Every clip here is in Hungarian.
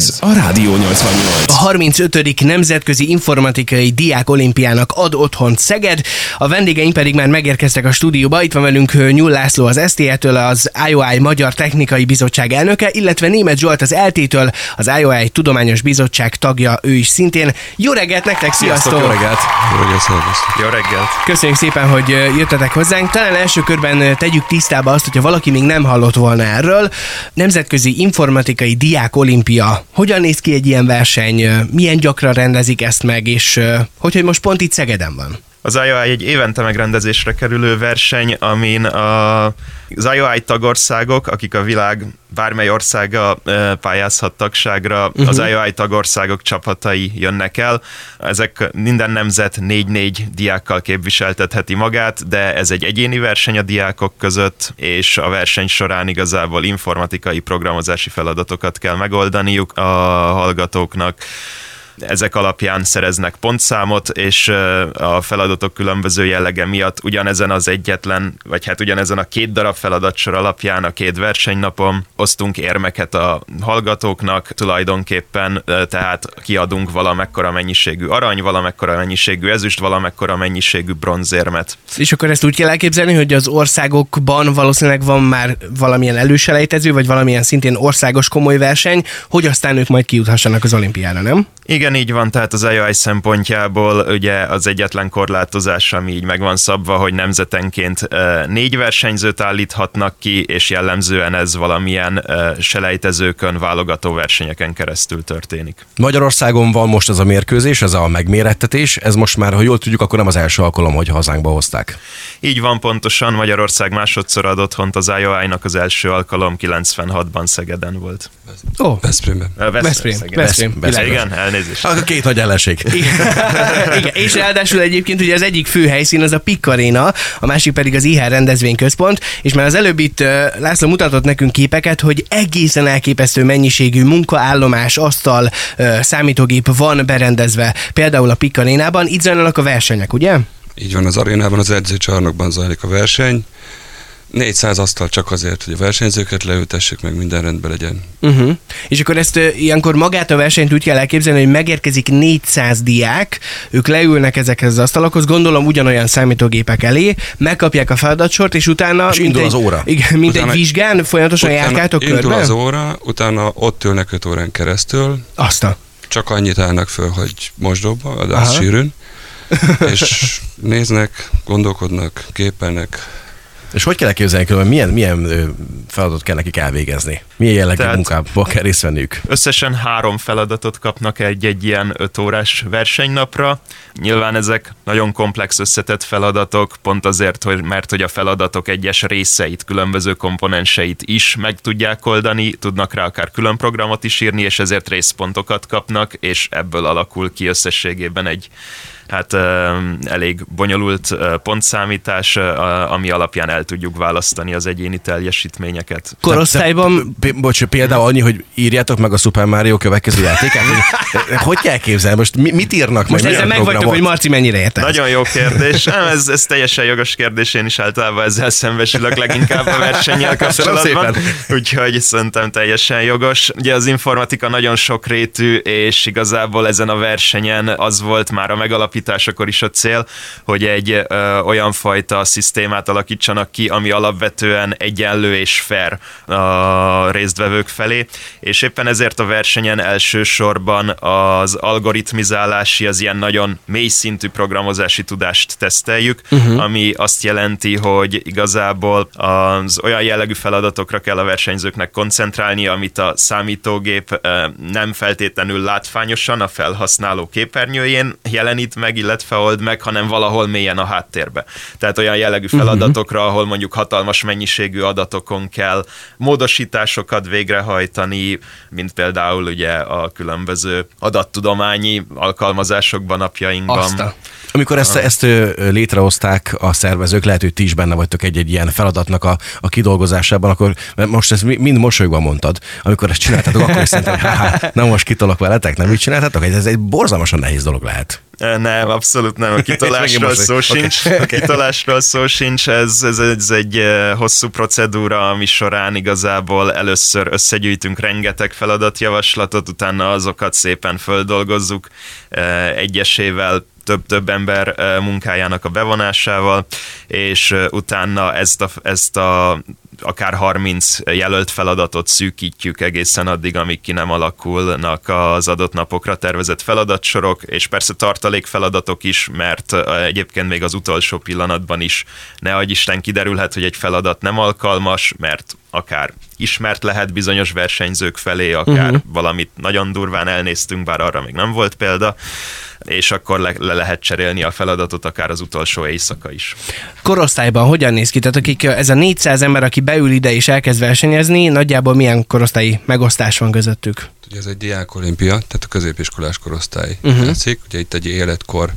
Ez a Rádió 88. A 35. Nemzetközi Informatikai Diák Olimpiának ad otthont Szeged. A vendégeink pedig már megérkeztek a stúdióba. Itt van velünk Nyull László az STA-től, az IOI Magyar Technikai Bizottság elnöke, illetve Német Zsolt az LT-től, az IOI Tudományos Bizottság tagja, ő is szintén. Jó reggelt nektek, sziasztok! Jó reggelt! Jó reggelt. Jó reggelt! Köszönjük szépen, hogy jöttetek hozzánk. Talán első körben tegyük tisztába azt, hogyha valaki még nem hallott volna erről. Nemzetközi Informatikai Diák Olimpia. Hogyan néz ki egy ilyen verseny? Milyen gyakran rendezik ezt meg, és hogy, hogy most pont itt Szegeden van? Az IOI egy évente megrendezésre kerülő verseny, amin a, az IOI tagországok, akik a világ bármely országa pályázhat tagságra, uh-huh. az IOI tagországok csapatai jönnek el. Ezek minden nemzet négy-négy diákkal képviseltetheti magát, de ez egy egyéni verseny a diákok között, és a verseny során igazából informatikai programozási feladatokat kell megoldaniuk a hallgatóknak ezek alapján szereznek pontszámot, és a feladatok különböző jellege miatt ugyanezen az egyetlen, vagy hát ugyanezen a két darab feladatsor alapján a két versenynapon osztunk érmeket a hallgatóknak tulajdonképpen, tehát kiadunk valamekkora mennyiségű arany, valamekkora mennyiségű ezüst, valamekkora mennyiségű bronzérmet. És akkor ezt úgy kell elképzelni, hogy az országokban valószínűleg van már valamilyen előselejtező, vagy valamilyen szintén országos komoly verseny, hogy aztán ők majd kijuthassanak az olimpiára, nem? Igen, így van, tehát az AI szempontjából ugye az egyetlen korlátozás, ami így meg van szabva, hogy nemzetenként négy versenyzőt állíthatnak ki, és jellemzően ez valamilyen selejtezőkön, válogató versenyeken keresztül történik. Magyarországon van most ez a mérkőzés, ez a megmérettetés, ez most már, ha jól tudjuk, akkor nem az első alkalom, hogy hazánkba hozták. Így van pontosan, Magyarország másodszor adott hont az IOI-nak, az első alkalom 96-ban Szegeden volt. Ó, oh. Veszprémben. Veszprém. Veszprém. Veszprém. Igen, elnézést. A két nagy ellenség. Igen, és ráadásul egyébként ugye az egyik fő helyszín az a Pikkaréna, a másik pedig az IHR rendezvényközpont, és már az előbb itt László mutatott nekünk képeket, hogy egészen elképesztő mennyiségű munkaállomás, asztal, számítógép van berendezve, például a Pikkarénában. Itt zajlanak a versenyek, ugye? Így van, az arénában, az edzőcsarnokban zajlik a verseny. 400 asztal csak azért, hogy a versenyzőket leültessük, meg minden rendben legyen. Uh-huh. És akkor ezt uh, ilyenkor magát a versenyt úgy kell elképzelni, hogy megérkezik 400 diák, ők leülnek ezekhez az asztalokhoz, gondolom ugyanolyan számítógépek elé, megkapják a feladatsort, és utána... És indul egy, az óra. Igen, mint utána, egy vizsgán, folyamatosan járkáltok indul körbe? az óra, utána ott ülnek 5 órán keresztül. Azt a... Csak annyit állnak föl, hogy mosdóba, adás sűrűn, és néznek, gondolkodnak, képelnek, és hogy kell elképzelni, hogy milyen, milyen feladatot kell nekik elvégezni? Milyen jellegű Tehát munkába kell részt venniük? Összesen három feladatot kapnak egy-egy ilyen öt órás versenynapra. Nyilván ezek nagyon komplex összetett feladatok, pont azért, hogy, mert hogy a feladatok egyes részeit, különböző komponenseit is meg tudják oldani, tudnak rá akár külön programot is írni, és ezért részpontokat kapnak, és ebből alakul ki összességében egy hát elég bonyolult pontszámítás, ami alapján el tudjuk választani az egyéni teljesítményeket. Korosztályban... Bocs, például annyi, hogy írjátok meg a Super Mario következő játékát, hogy, hogy kell képzelni? Most mit írnak Most ezzel megvagytok, hogy Marci mennyire érte. Nagyon jó kérdés. Nem, ez, ez teljesen jogos kérdés, én is általában ezzel szembesülök leginkább a versennyel kapcsolatban. Úgyhogy szerintem teljesen jogos. Ugye az informatika nagyon sokrétű, és igazából ezen a versenyen az volt már a megalapítás alakításakor is a cél, hogy egy ö, olyan fajta szisztémát alakítsanak ki, ami alapvetően egyenlő és fair a résztvevők felé, és éppen ezért a versenyen elsősorban az algoritmizálási, az ilyen nagyon mély szintű programozási tudást teszteljük, uh-huh. ami azt jelenti, hogy igazából az olyan jellegű feladatokra kell a versenyzőknek koncentrálni, amit a számítógép nem feltétlenül látványosan a felhasználó képernyőjén jelenít meg, meg, illetve old meg, hanem valahol mélyen a háttérbe. Tehát olyan jellegű feladatokra, ahol mondjuk hatalmas mennyiségű adatokon kell módosításokat végrehajtani, mint például ugye a különböző adattudományi alkalmazásokban napjainkban. Aztán. Amikor ezt, ezt létrehozták a szervezők, lehet, hogy ti is benne vagytok egy-egy ilyen feladatnak a, a kidolgozásában, akkor mert most ezt mind mosolyogva mondtad, amikor ezt csináltátok, akkor is szerintem, há, na most kitolok veletek, nem így csináltátok? Ez egy borzalmasan nehéz dolog lehet. Nem, abszolút nem. A kitolásról szó sincs. Okay. A kitolásról szó sincs. Ez, ez, ez egy hosszú procedúra, ami során igazából először összegyűjtünk rengeteg feladatjavaslatot, utána azokat szépen földolgozzuk egyesével több-több ember munkájának a bevonásával, és utána ezt a, ezt a akár 30 jelölt feladatot szűkítjük egészen addig, amíg ki nem alakulnak az adott napokra tervezett feladatsorok, és persze tartalék feladatok is, mert egyébként még az utolsó pillanatban is ne adj Isten kiderülhet, hogy egy feladat nem alkalmas, mert akár ismert lehet bizonyos versenyzők felé, akár uh-huh. valamit nagyon durván elnéztünk, bár arra még nem volt példa, és akkor le, le lehet cserélni a feladatot akár az utolsó éjszaka is. Korosztályban hogyan néz ki? Tehát akik, ez a 400 ember, aki beül ide és elkezd versenyezni, nagyjából milyen korosztályi megosztás van közöttük? Ugye ez egy diákolimpia, tehát a középiskolás korosztály uh-huh. játszik. Ugye itt egy életkor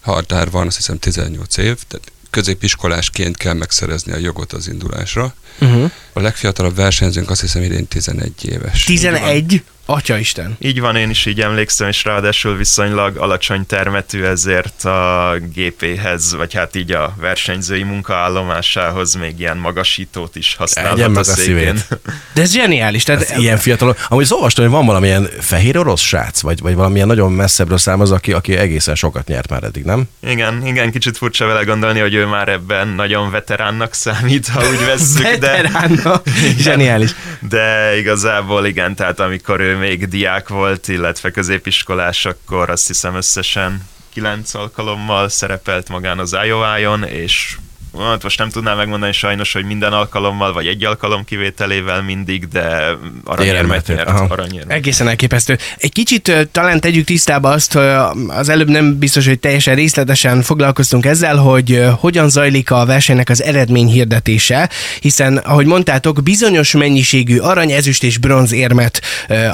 határ van, azt hiszem 18 év, tehát középiskolásként kell megszerezni a jogot az indulásra. Uh-huh. A legfiatalabb versenyzőnk azt hiszem idén 11 éves. 11? Atya Isten. Így van, én is így emlékszem, és ráadásul viszonylag alacsony termetű, ezért a GP-hez, vagy hát így a versenyzői munkaállomásához még ilyen magasítót is használhat a székén. De ez zseniális. Tehát ez ilyen fiatal. Amúgy az olvastam, hogy van valamilyen fehér orosz srác, vagy, vagy valamilyen nagyon messzebbről származó, aki, aki egészen sokat nyert már eddig, nem? Igen, igen, kicsit furcsa vele gondolni, hogy ő már ebben nagyon veteránnak számít, ha úgy vesszük. de... Zseniális. De igazából igen, tehát amikor ő még diák volt, illetve középiskolás, akkor azt hiszem összesen kilenc alkalommal szerepelt magán az iowa és hát most nem tudnám megmondani sajnos, hogy minden alkalommal, vagy egy alkalom kivételével mindig, de aranyérmet nyert. Aranyérmet. Egészen elképesztő. Egy kicsit talán tegyük tisztába azt, hogy az előbb nem biztos, hogy teljesen részletesen foglalkoztunk ezzel, hogy hogyan zajlik a versenynek az eredmény hirdetése, hiszen, ahogy mondtátok, bizonyos mennyiségű arany, ezüst és bronz érmet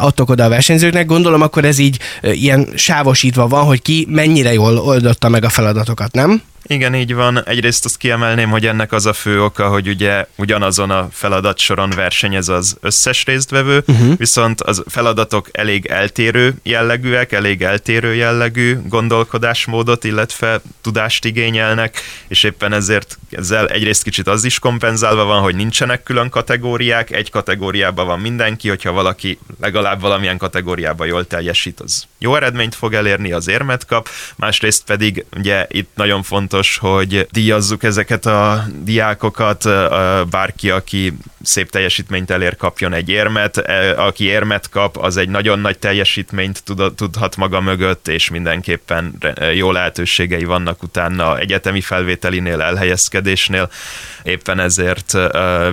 adtok oda a versenyzőknek. Gondolom, akkor ez így ilyen sávosítva van, hogy ki mennyire jól oldotta meg a feladatokat, nem? Igen, így van. Egyrészt azt kiemelném, hogy ennek az a fő oka, hogy ugye ugyanazon a feladat soron versenyez az összes résztvevő, uh-huh. viszont az feladatok elég eltérő jellegűek, elég eltérő jellegű gondolkodásmódot, illetve tudást igényelnek, és éppen ezért ezzel egyrészt kicsit az is kompenzálva van, hogy nincsenek külön kategóriák, egy kategóriában van mindenki, hogyha valaki legalább valamilyen kategóriában jól teljesít, az jó eredményt fog elérni, az érmet kap, másrészt pedig ugye itt nagyon fontos fontos, hogy díjazzuk ezeket a diákokat, bárki, aki szép teljesítményt elér, kapjon egy érmet, e, aki érmet kap, az egy nagyon nagy teljesítményt tudhat maga mögött, és mindenképpen jó lehetőségei vannak utána egyetemi felvételinél, elhelyezkedésnél. Éppen ezért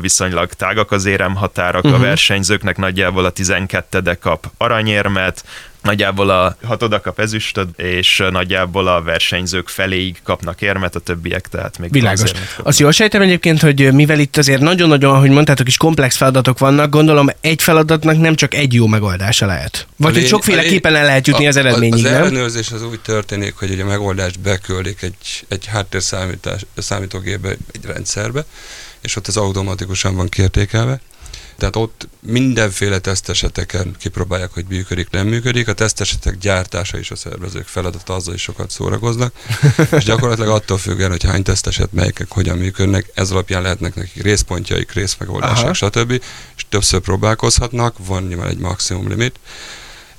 viszonylag tágak az éremhatárok, uh-huh. a mhm. versenyzőknek nagyjából a 12 kap aranyérmet, nagyjából a hatoda kap ezüstöd, és nagyjából a versenyzők feléig kapnak érmet, a többiek tehát még Világos. Azt jól sejtem egyébként, hogy mivel itt azért nagyon-nagyon, ahogy mondtátok is, komplex feladatok vannak, gondolom egy feladatnak nem csak egy jó megoldása lehet. Vagy hogy sokféleképpen el lehet jutni a, az eredményig, Az nem? ellenőrzés az úgy történik, hogy ugye a megoldást beküldik egy, egy háttérszámítógépbe, egy rendszerbe, és ott ez automatikusan van kiértékelve, tehát ott mindenféle teszteseteken kipróbálják, hogy működik, nem működik. A tesztesetek gyártása is a szervezők feladata, azzal is sokat szórakoznak. és gyakorlatilag attól függően, hogy hány teszteset, melyikek hogyan működnek, ez alapján lehetnek nekik részpontjaik, részmegoldások, stb. És többször próbálkozhatnak, van nyilván egy maximum limit.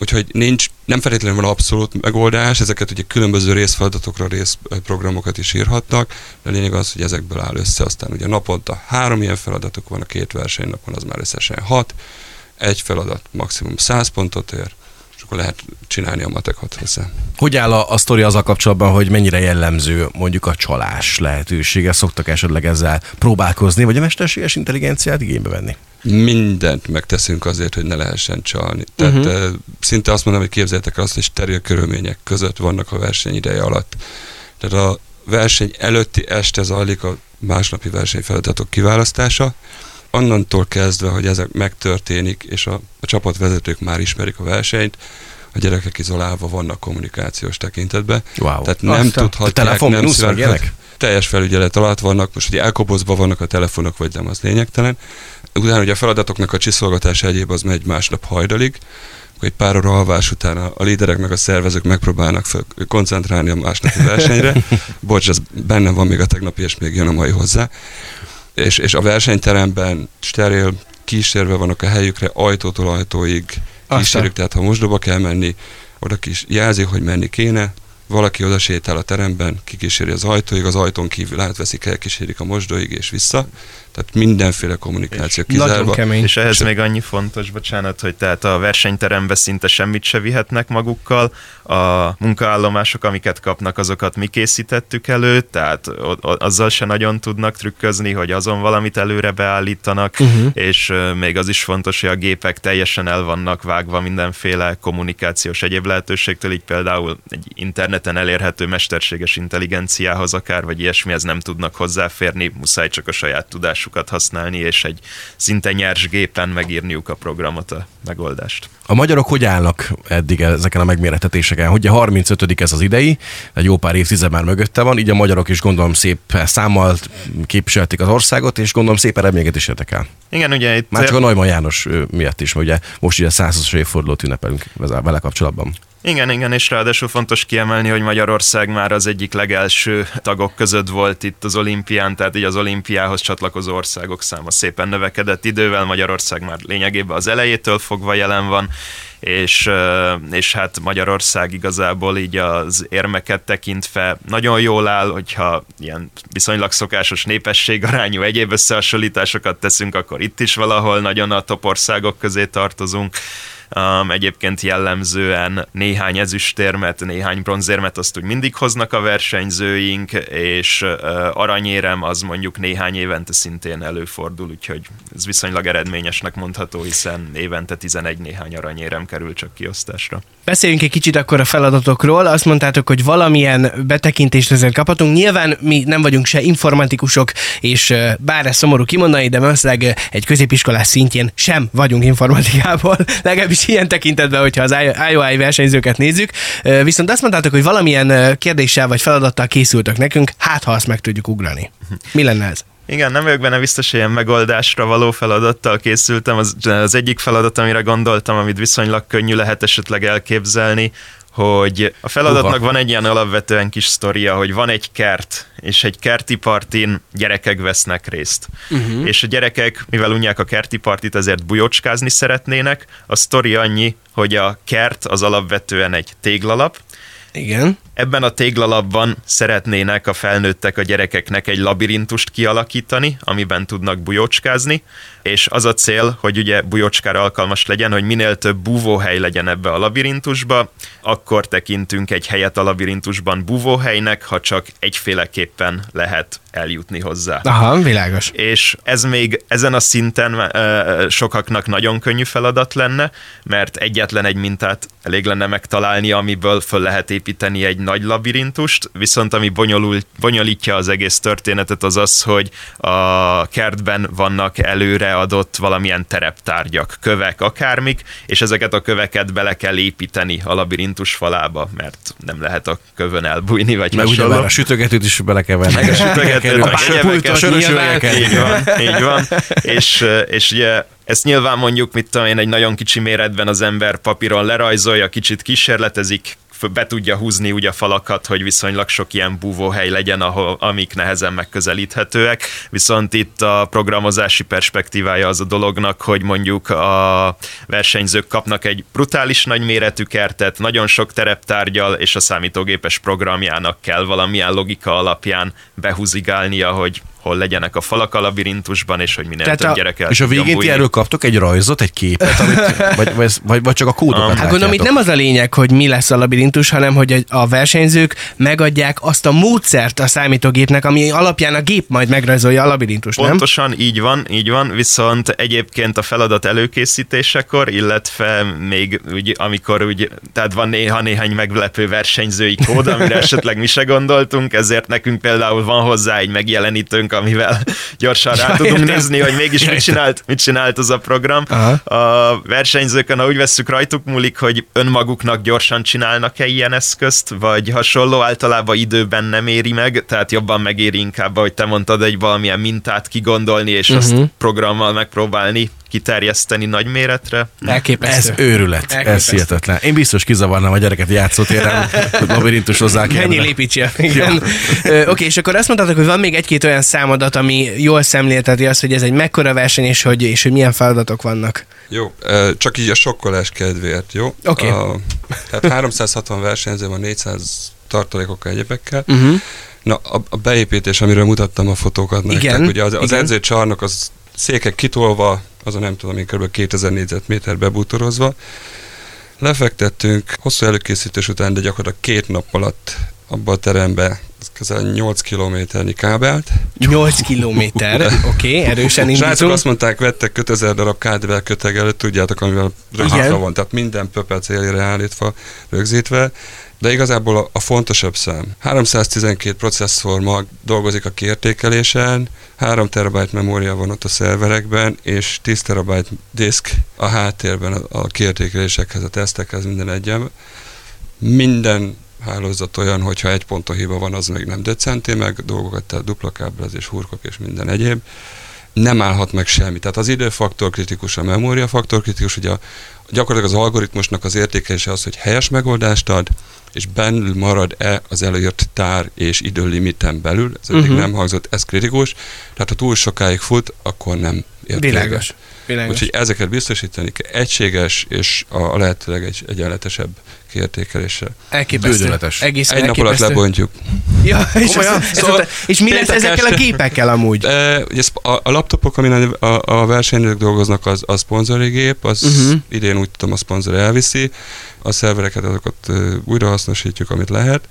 Úgyhogy nincs, nem feltétlenül van abszolút megoldás, ezeket ugye különböző részfeladatokra részprogramokat is írhatnak, de a lényeg az, hogy ezekből áll össze. Aztán ugye naponta három ilyen feladatok van, a két versenynapon az már összesen hat, egy feladat maximum 100 pontot ér, akkor lehet csinálni a matekot hozzá. Hogy áll a, a sztori a kapcsolatban, hogy mennyire jellemző mondjuk a csalás lehetősége? Szoktak esetleg ezzel próbálkozni, vagy a mesterséges intelligenciát igénybe venni? mindent megteszünk azért, hogy ne lehessen csalni. Tehát uh-huh. szinte azt mondom, hogy képzeljétek azt, hogy steril körülmények között vannak a verseny ideje alatt. Tehát a verseny előtti este zajlik a másnapi versenyfeladatok kiválasztása, onnantól kezdve, hogy ezek megtörténik, és a, a csapatvezetők már ismerik a versenyt, a gyerekek izolálva vannak kommunikációs tekintetben. Wow. Tehát nem Aztán. tudhatják, Telefon nem meg ilyenek? teljes felügyelet alatt vannak, most ugye elkobozva vannak a telefonok, vagy nem, az lényegtelen. Utána ugye a feladatoknak a csiszolgatása egyéb az megy másnap hajdalig, akkor egy pár óra alvás után a, a líderek meg a szervezők megpróbálnak fel, koncentrálni a másnapi versenyre. Bocs, ez benne van még a tegnapi, és még jön a mai hozzá. És, és a versenyteremben steril kísérve vannak a helyükre, ajtótól ajtóig kísérjük, tehát ha mosdóba kell menni, oda kis jelzi, hogy menni kéne, valaki oda sétál a teremben, kikíséri az ajtóig, az ajtón kívül átveszik, elkísérik a mosdóig és vissza. Tehát mindenféle kommunikáció Nagyon kizárva. kemény. És ehhez És- még annyi fontos, bocsánat, hogy tehát a versenyterembe szinte semmit se vihetnek magukkal, a munkaállomások, amiket kapnak, azokat mi készítettük elő, tehát azzal se nagyon tudnak trükközni, hogy azon valamit előre beállítanak, uh-huh. és még az is fontos, hogy a gépek teljesen el vannak vágva mindenféle kommunikációs egyéb lehetőségtől, így például egy interneten elérhető mesterséges intelligenciához akár, vagy ilyesmihez nem tudnak hozzáférni, muszáj csak a saját tudásukat használni, és egy szinte nyers gépen megírniuk a programot, a megoldást. A magyarok hogy állnak eddig ezeken a megmérettetéseken? Ugye 35 ez az idei, egy jó pár évtized már mögötte van, így a magyarok is gondolom szép számmal képviselték az országot, és gondolom szép eredményeket is értek el. Igen, ugye itt... Már csak a Neumann János miatt is, ugye most ugye 100 évfordulót ünnepelünk vele kapcsolatban. Igen, igen, és ráadásul fontos kiemelni, hogy Magyarország már az egyik legelső tagok között volt itt az olimpián, tehát így az olimpiához csatlakozó országok száma szépen növekedett idővel, Magyarország már lényegében az elejétől fogva jelen van, és, és hát Magyarország igazából így az érmeket tekintve nagyon jól áll, hogyha ilyen viszonylag szokásos népességarányú egyéb összehasonlításokat teszünk, akkor itt is valahol nagyon a topországok közé tartozunk. Um, egyébként jellemzően néhány ezüstérmet, néhány bronzérmet azt úgy mindig hoznak a versenyzőink, és uh, aranyérem az mondjuk néhány évente szintén előfordul, úgyhogy ez viszonylag eredményesnek mondható, hiszen évente 11 néhány aranyérem kerül csak kiosztásra. Beszéljünk egy kicsit akkor a feladatokról. Azt mondtátok, hogy valamilyen betekintést ezért kaphatunk. Nyilván mi nem vagyunk se informatikusok, és bár ez szomorú kimondani, de valószínűleg egy középiskolás szintjén sem vagyunk informatikából, legalábbis ilyen tekintetben, hogyha az IOI versenyzőket nézzük. Viszont azt mondtátok, hogy valamilyen kérdéssel vagy feladattal készültök nekünk, hát ha azt meg tudjuk ugrani. Mi lenne ez? Igen, nem vagyok benne biztos, hogy ilyen megoldásra való feladattal készültem. Az, az egyik feladat, amire gondoltam, amit viszonylag könnyű lehet esetleg elképzelni, hogy a feladatnak Uha. van egy ilyen alapvetően kis sztoria, hogy van egy kert, és egy kerti partin gyerekek vesznek részt. Uh-huh. És a gyerekek, mivel unják a kerti partit, ezért bujócskázni szeretnének. A sztori annyi, hogy a kert az alapvetően egy téglalap, Igen. Ebben a téglalapban szeretnének a felnőttek a gyerekeknek egy labirintust kialakítani, amiben tudnak bujócskázni, és az a cél, hogy ugye bujócskára alkalmas legyen, hogy minél több búvóhely legyen ebbe a labirintusba, akkor tekintünk egy helyet a labirintusban búvóhelynek, ha csak egyféleképpen lehet eljutni hozzá. Aha, világos. És ez még ezen a szinten ö, sokaknak nagyon könnyű feladat lenne, mert egyetlen egy mintát elég lenne megtalálni, amiből föl lehet építeni egy nagy labirintust, viszont ami bonyolul, bonyolítja az egész történetet az az, hogy a kertben vannak előre adott valamilyen tereptárgyak, kövek, akármik, és ezeket a köveket bele kell építeni a labirintus falába, mert nem lehet a kövön elbújni, vagy Meg ugye a sütögetőt is bele kell venni. Meg a sütögetőt, a a sörös üvegeket. Így van, így van. És, és ugye ezt nyilván mondjuk, mit tudom én, egy nagyon kicsi méretben az ember papíron lerajzolja, kicsit kísérletezik, be tudja húzni úgy a falakat, hogy viszonylag sok ilyen búvóhely legyen, ahol, amik nehezen megközelíthetőek. Viszont itt a programozási perspektívája az a dolognak, hogy mondjuk a versenyzők kapnak egy brutális nagy méretű kertet, nagyon sok tereptárgyal, és a számítógépes programjának kell valamilyen logika alapján behúzigálnia, hogy hol legyenek a falak a labirintusban, és hogy minél Tehát több a- gyerek el És a végén ti erről kaptok egy rajzot, egy képet, amit, vagy, vagy, vagy, vagy csak a kódokat Hát gondolom, itt nem az a lényeg, hogy mi lesz a labirintus, hanem hogy a versenyzők megadják azt a módszert a számítógépnek, ami alapján a gép majd megrajzolja a labirintust, nem? Pontosan így van, így van, viszont egyébként a feladat előkészítésekor, illetve még úgy, amikor úgy, tehát van néha néhány meglepő versenyzői kód, amire esetleg mi se gondoltunk, ezért nekünk például van hozzá egy megjelenítőnk, amivel gyorsan rá tudunk nézni, hogy mégis mit csinált, mit csinált az a program. Aha. A versenyzőkön, ha úgy vesszük, rajtuk múlik, hogy önmaguknak gyorsan csinálnak-e ilyen eszközt, vagy hasonló, általában időben nem éri meg, tehát jobban megéri inkább, hogy te mondtad, egy valamilyen mintát kigondolni, és uh-huh. azt programmal megpróbálni kiterjeszteni nagy méretre. Elképesztő. Ez őrület, ez Elképesztő. hihetetlen. Én biztos kizavarnám a gyereket játszótéren, hogy labirintusozzá Mennyi kellene. lépítsél? Igen. Ö, Oké, és akkor azt mondtátok, hogy van még egy-két olyan számadat, ami jól szemlélteti azt, hogy ez egy mekkora verseny, és hogy, és hogy milyen feladatok vannak. Jó, csak így a sokkolás kedvéért, jó? Oké. A- Tehát 360 versenyző van 400 tartalékokkal egyebekkel. Uh-huh. Na, a, a beépítés, amiről mutattam a fotókat nektek, Igen, ugye az, az edzőcsarnok, az székek kitolva, azon nem tudom én, kb. 2000 négyzetméter bebútorozva. Lefektettünk, hosszú előkészítés után, de gyakorlatilag két nap alatt abba a terembe az közel 8 kilométernyi kábelt. 8 kilométer, oké, okay, erősen Srácok indítunk. azt mondták, vettek 5000 darab kábel kötegelőt, tudjátok, amivel rögzítve van, tehát minden pöpel célére állítva, rögzítve, de igazából a, a fontosabb szám. 312 processzor mag dolgozik a kiértékelésen, 3 terabyte memória van ott a szerverekben, és 10 terabyte disk a háttérben a, a kiértékelésekhez, a tesztekhez, minden egyen. Minden hálózat olyan, hogyha egy ponton hiba van, az még nem döccenti meg dolgokat, tehát dupla kábelezés, hurkok és minden egyéb. Nem állhat meg semmi. Tehát az időfaktor kritikus, a memóriafaktor kritikus, ugye a, gyakorlatilag az algoritmusnak az értékelése az, hogy helyes megoldást ad, és belül marad-e az előírt tár és időlimiten belül, ez eddig Mhm. nem hangzott, ez kritikus, tehát ha túl sokáig fut, akkor nem ért véget. Világos. Világos. Úgyhogy ezeket biztosítani kell egységes és a a lehetőleg egy egyenletesebb kiértékeléssel. Elképesztő. Bődöletes. Egészen Egy nap alatt lebontjuk. Ja, és, Komolyan? ez, Szóval ez, és mi lesz ezekkel a este- gépekkel amúgy? E, ugye a, a laptopok, amin a, a, a versenyzők dolgoznak, az a szponzori gép, az uh-huh. idén úgy tudom, a szponzor elviszi, a szervereket azokat uh, újra hasznosítjuk, amit lehet.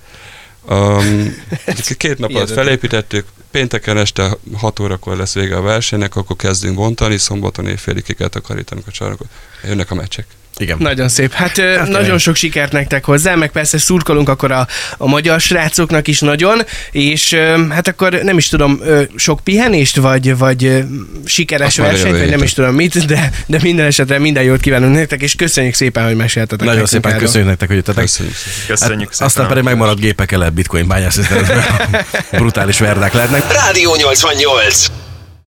Um, két nap alatt felépítettük, pénteken este 6 órakor lesz vége a versenynek, akkor kezdünk bontani, szombaton éjfélig ki kell takarítanunk a csarnokot. Jönnek a meccsek. Igen. Nagyon szép. Hát, hát nagyon sok sikert nektek hozzá, meg persze szurkolunk akkor a, a magyar srácoknak is nagyon, és hát akkor nem is tudom, sok pihenést, vagy, vagy sikeres Azt versenyt, vagy nem héten. is tudom mit, de, de minden esetre minden jót kívánunk nektek, és köszönjük szépen, hogy meséltetek Nagyon szépen erről. köszönjük nektek, hogy jöttetek. Köszönjük szépen. Köszönjük Hát, szépen. aztán a pedig megmaradt gépek lehet bitcoin bányászni, brutális verdák lehetnek. Rádió 88.